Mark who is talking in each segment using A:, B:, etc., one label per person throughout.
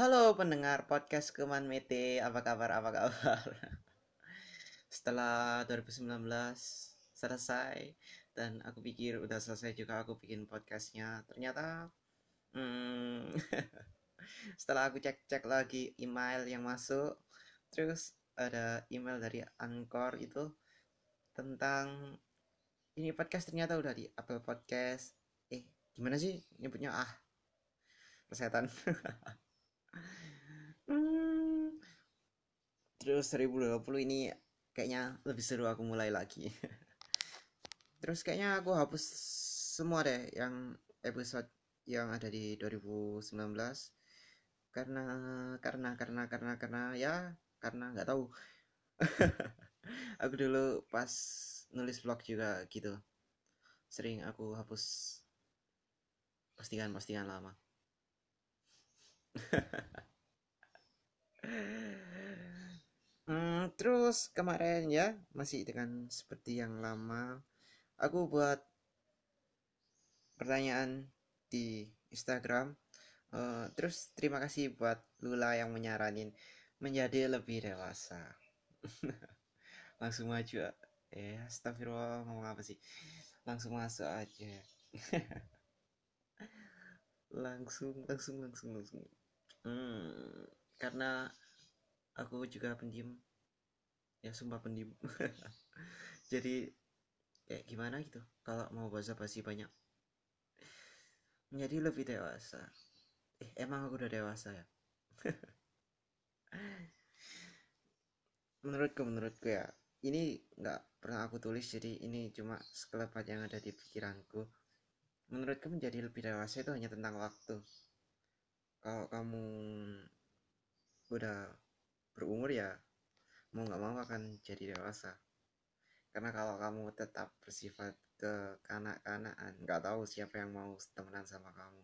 A: Halo pendengar podcast Keman Mete, apa kabar? Apa kabar? Setelah 2019 selesai dan aku pikir udah selesai juga aku bikin podcastnya, ternyata hmm, setelah aku cek-cek lagi email yang masuk, terus ada email dari Anchor itu tentang ini podcast ternyata udah di Apple Podcast. Eh, gimana sih nyebutnya? Ah, kesehatan. Hmm. Terus 2020 ini kayaknya lebih seru aku mulai lagi. Terus kayaknya aku hapus semua deh yang episode yang ada di 2019 karena karena karena karena karena ya karena nggak tahu aku dulu pas nulis vlog juga gitu sering aku hapus postingan-postingan lama hmm, terus kemarin ya masih dengan seperti yang lama aku buat pertanyaan di Instagram. Uh, terus terima kasih buat Lula yang menyaranin menjadi lebih dewasa. Langsung maju eh astagfirullah ngomong apa sih? Langsung masuk aja. Langsung langsung langsung langsung hmm, karena aku juga pendiam ya sumpah pendiam jadi kayak gimana gitu? Kalau mau bahasa basi banyak. Menjadi lebih dewasa. Eh emang aku udah dewasa ya? Menurutku menurutku ya. Ini nggak pernah aku tulis jadi ini cuma sekelebat yang ada di pikiranku. Menurutku menjadi lebih dewasa itu hanya tentang waktu kalau kamu udah berumur ya mau nggak mau akan jadi dewasa. Karena kalau kamu tetap bersifat kekanak-kanakan nggak tahu siapa yang mau temenan sama kamu.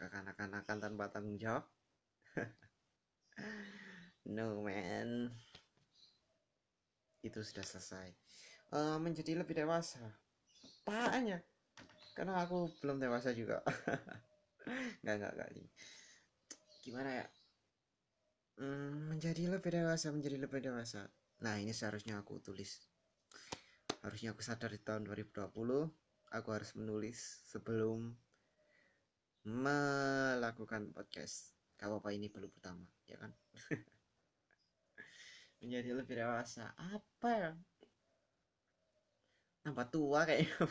A: Kekanak-kanakan tanpa tanggung jawab. No man. Itu sudah selesai. Uh, menjadi lebih dewasa. Apaan ya karena aku belum dewasa juga nggak nggak nggak gimana ya? Hmm, menjadi lebih dewasa menjadi lebih dewasa. Nah ini seharusnya aku tulis. Harusnya aku sadar di tahun 2020 aku harus menulis sebelum melakukan podcast. Kalau apa ini perlu pertama ya kan? Menjadi lebih dewasa. Apa ya? Tambah tua kayaknya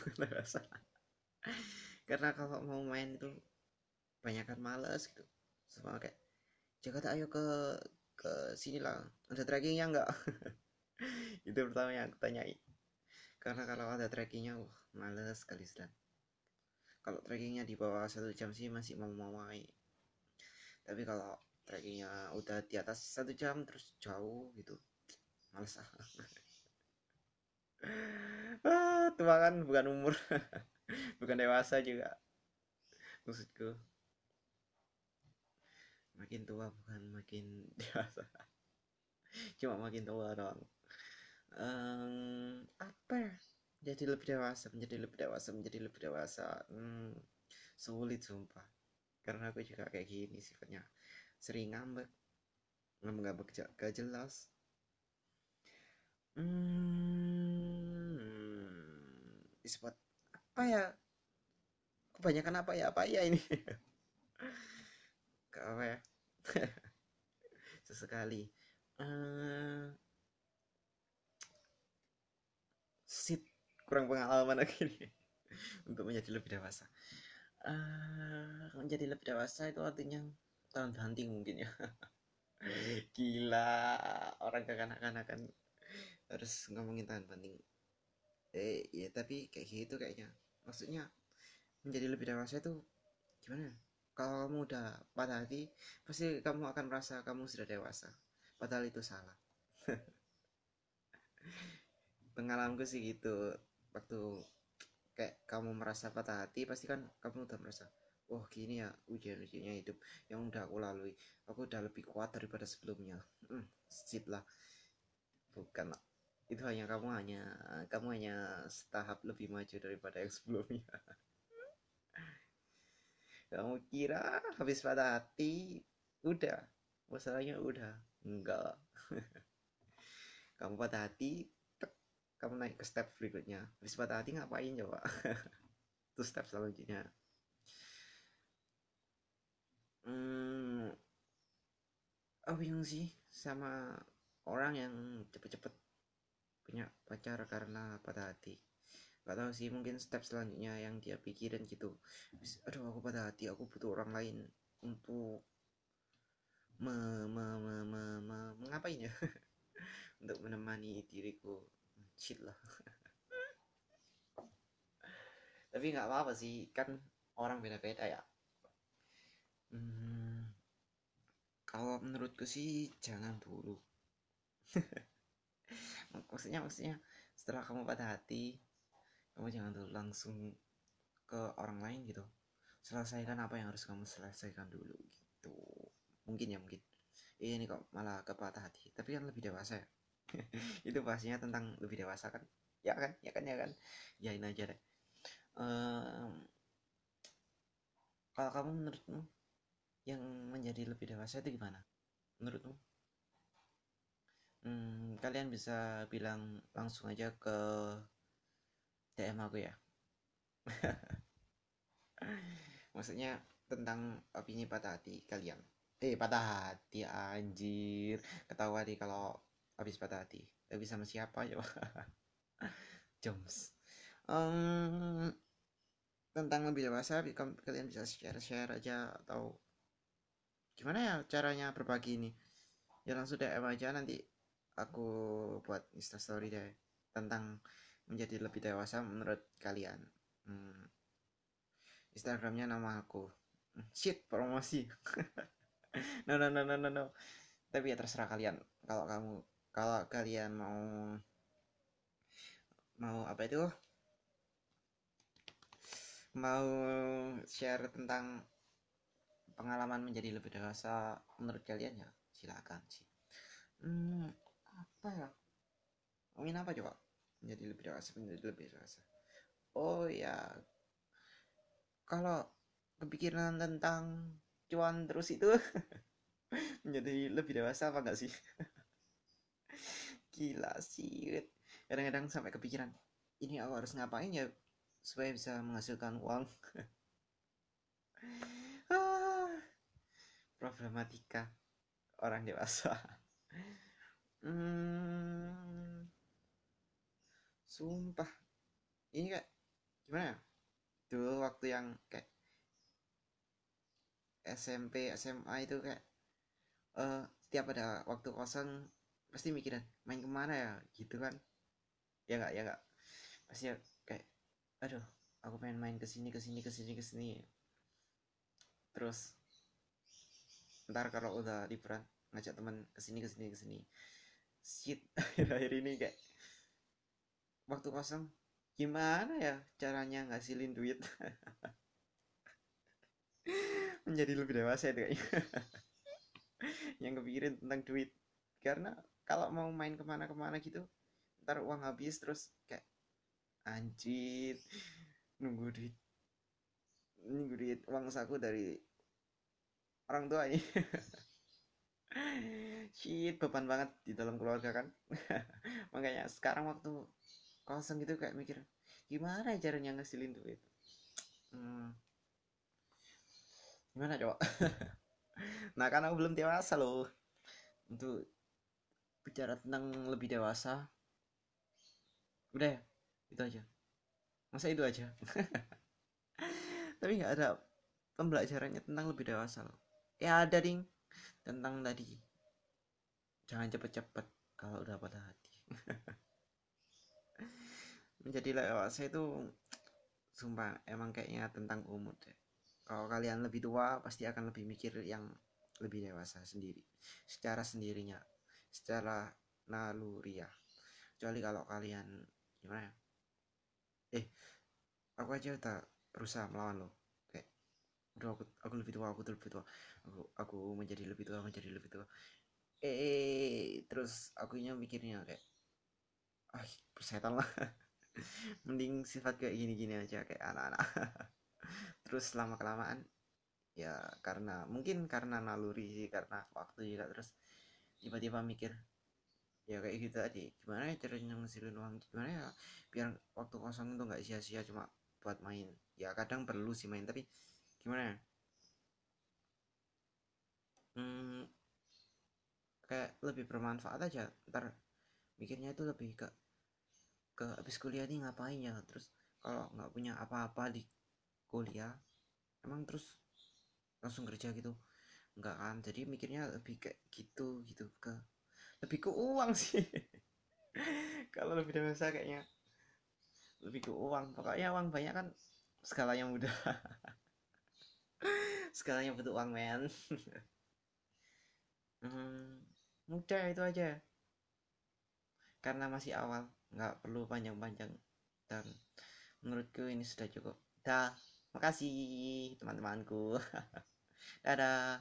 A: karena kalau mau main itu banyakkan males gitu. Sama kayak Jakarta ayo ke ke sini lah. Ada trekkingnya enggak itu pertama yang aku tanyai. Karena kalau ada trekkingnya wah males sekali sudah kalau trekkingnya di bawah satu jam sih masih mau mau tapi kalau trekkingnya udah di atas satu jam terus jauh gitu males ah ah tua kan bukan umur. Bukan dewasa juga maksudku makin tua bukan makin dewasa. Cuma makin tua doang. Um, apa ya? Jadi lebih dewasa menjadi lebih dewasa menjadi lebih dewasa. Hmm, sulit sumpah. Karena aku juga kayak gini sifatnya. Sering ngambek. Ngambek ngambek gak jelas. Hmm, disebut apa ya? Kebanyakan apa ya? Apa ya ini ke apa ya? Sesekali. Uh, sit kurang pengalaman nih untuk menjadi lebih dewasa. Uh, menjadi lebih dewasa itu artinya tahun hunting mungkin ya. Gila orang kekanak-kanakan harus ngomongin tahun hunting eh ya tapi kayak gitu kayaknya. Maksudnya menjadi lebih dewasa itu gimana kalau kamu udah patah hati pasti kamu akan merasa kamu sudah dewasa. Padahal itu salah. Pengalamanku sih gitu. Waktu kayak kamu merasa patah hati pasti kan kamu udah merasa wah gini ya ujian-ujiannya hidup yang udah aku lalui. Aku udah lebih kuat daripada sebelumnya. Hmm, sip lah. Bukan lah. Itu hanya kamu hanya kamu hanya setahap lebih maju daripada yang sebelumnya kamu kira habis patah hati udah. Masalahnya udah. Enggak. Kamu patah hati tek, kamu naik ke step berikutnya. Habis patah hati ngapain coba? Itu step selanjutnya. Hmm, aku bingung sih sama orang yang cepet-cepet punya pacar karena patah hati gak tahu sih mungkin step selanjutnya yang dia pikirin gitu. Aduh aku patah hati aku butuh orang lain untuk me, me, me, me, me, mengapain ya? Untuk menemani diriku. Shit lah. Tapi nggak apa-apa sih kan orang beda-beda ya. Hmm, kalau menurutku sih jangan dulu. Maksudnya maksudnya setelah kamu patah hati kamu jangan dulu langsung ke orang lain gitu. Selesaikan apa yang harus kamu selesaikan dulu gitu. Mungkin ya mungkin. Iya ini kok malah ke patah hati. Tapi kan lebih dewasa ya. Itu pastinya tentang lebih dewasa kan? Ya kan? Ya kan? Ya kan? Ya ini aja deh. Um, kalau kamu menurutmu yang menjadi lebih dewasa itu gimana? Menurutmu? Hmm, kalian bisa bilang langsung aja ke DM aku ya? Maksudnya tentang opini patah hati kalian. Eh patah hati anjir. Ketawa nih kalau habis patah hati. Tapi sama siapa ya? Joms. Um, tentang lebih dewasa kalian bisa share-share aja atau gimana ya caranya berbagi ini? Ya langsung DM aja nanti aku buat instastory deh tentang menjadi lebih dewasa menurut kalian. Hmm. Instagramnya nama aku. Hmm, shit promosi. No, no no no no no. Tapi ya terserah kalian. Kalau kamu kalau kalian mau mau apa itu? Mau share tentang pengalaman menjadi lebih dewasa menurut kalian ya silakan sih. Hmm, apa ya? Ngomongin apa coba menjadi lebih dewasa menjadi lebih dewasa. Oh ya kalau kepikiran tentang cuan terus itu menjadi lebih dewasa apa enggak sih? Gila sih kadang-kadang sampai kepikiran ini aku harus ngapain ya supaya bisa menghasilkan uang? Ah, problematika orang dewasa. Hmm, sumpah. Ini kayak gimana ya? Dulu waktu yang kayak SMP SMA itu kayak uh, setiap ada waktu kosong pasti mikirin main ke mana ya? Gitu kan. Ya nggak ya nggak. Pasti ya kayak aduh aku pengen main ke sini ke sini ke sini ke sini. Terus ntar kalau udah liburan ngajak teman ke sini ke sini ke sini. Shit akhir-akhir ini kayak waktu kosong. Gimana ya caranya ngasilin duit? Menjadi lebih dewasa itu kayaknya. Yang kepikirin tentang duit. Karena kalau mau main ke mana-kemana gitu ntar uang habis terus kayak anjir nunggu duit nunggu duit uang saku dari orang tua ini. Shit beban banget di dalam keluarga kan. Makanya sekarang waktu kosong gitu kayak mikir gimana ya caranya ngasilin duit hmm. gimana coba? Nah karena aku belum dewasa loh. Untuk bicara tentang lebih dewasa udah ya itu aja. Masa itu aja? Tapi nggak ada pembelajarannya tentang lebih dewasa loh. Ya ada ding. Tentang tadi. Jangan cepet-cepet kalau udah pada hati menjadi dewasa itu sumpah emang kayaknya tentang umur deh. Kalau kalian lebih tua pasti akan lebih mikir yang lebih dewasa sendiri. Secara sendirinya secara naluriah. Kecuali kalau kalian gimana ya? Eh aku aja udah berusaha melawan lo. Kayak udah aku aku lebih tua aku lebih tua. Aku aku menjadi lebih tua menjadi lebih tua. Eh terus aku nya mikirnya kayak ah persetan lah mending sifat kayak gini-gini aja kayak anak-anak. Terus lama kelamaan ya karena mungkin karena naluri sih karena waktu juga terus tiba-tiba mikir ya kayak gitu tadi gimana ya caranya ngasilin uang gimana ya biar waktu kosong itu nggak sia-sia cuma buat main. Ya kadang perlu sih main tapi gimana ya? Hmm, kayak lebih bermanfaat aja ntar mikirnya itu lebih ke ke habis kuliah nih ngapain ya? Terus kalau nggak punya apa-apa di kuliah emang terus langsung kerja gitu? Nggak kan? Jadi mikirnya lebih kayak gitu gitu. Ke lebih ke uang sih. Kalau lebih dewasa kayaknya lebih ke uang. Pokoknya uang banyak kan segalanya mudah. Segalanya butuh uang men. Hmm, mudah itu aja. Karena masih awal nggak perlu panjang-panjang. Dan menurutku ini sudah cukup. Dah. Makasih teman-temanku. Dadah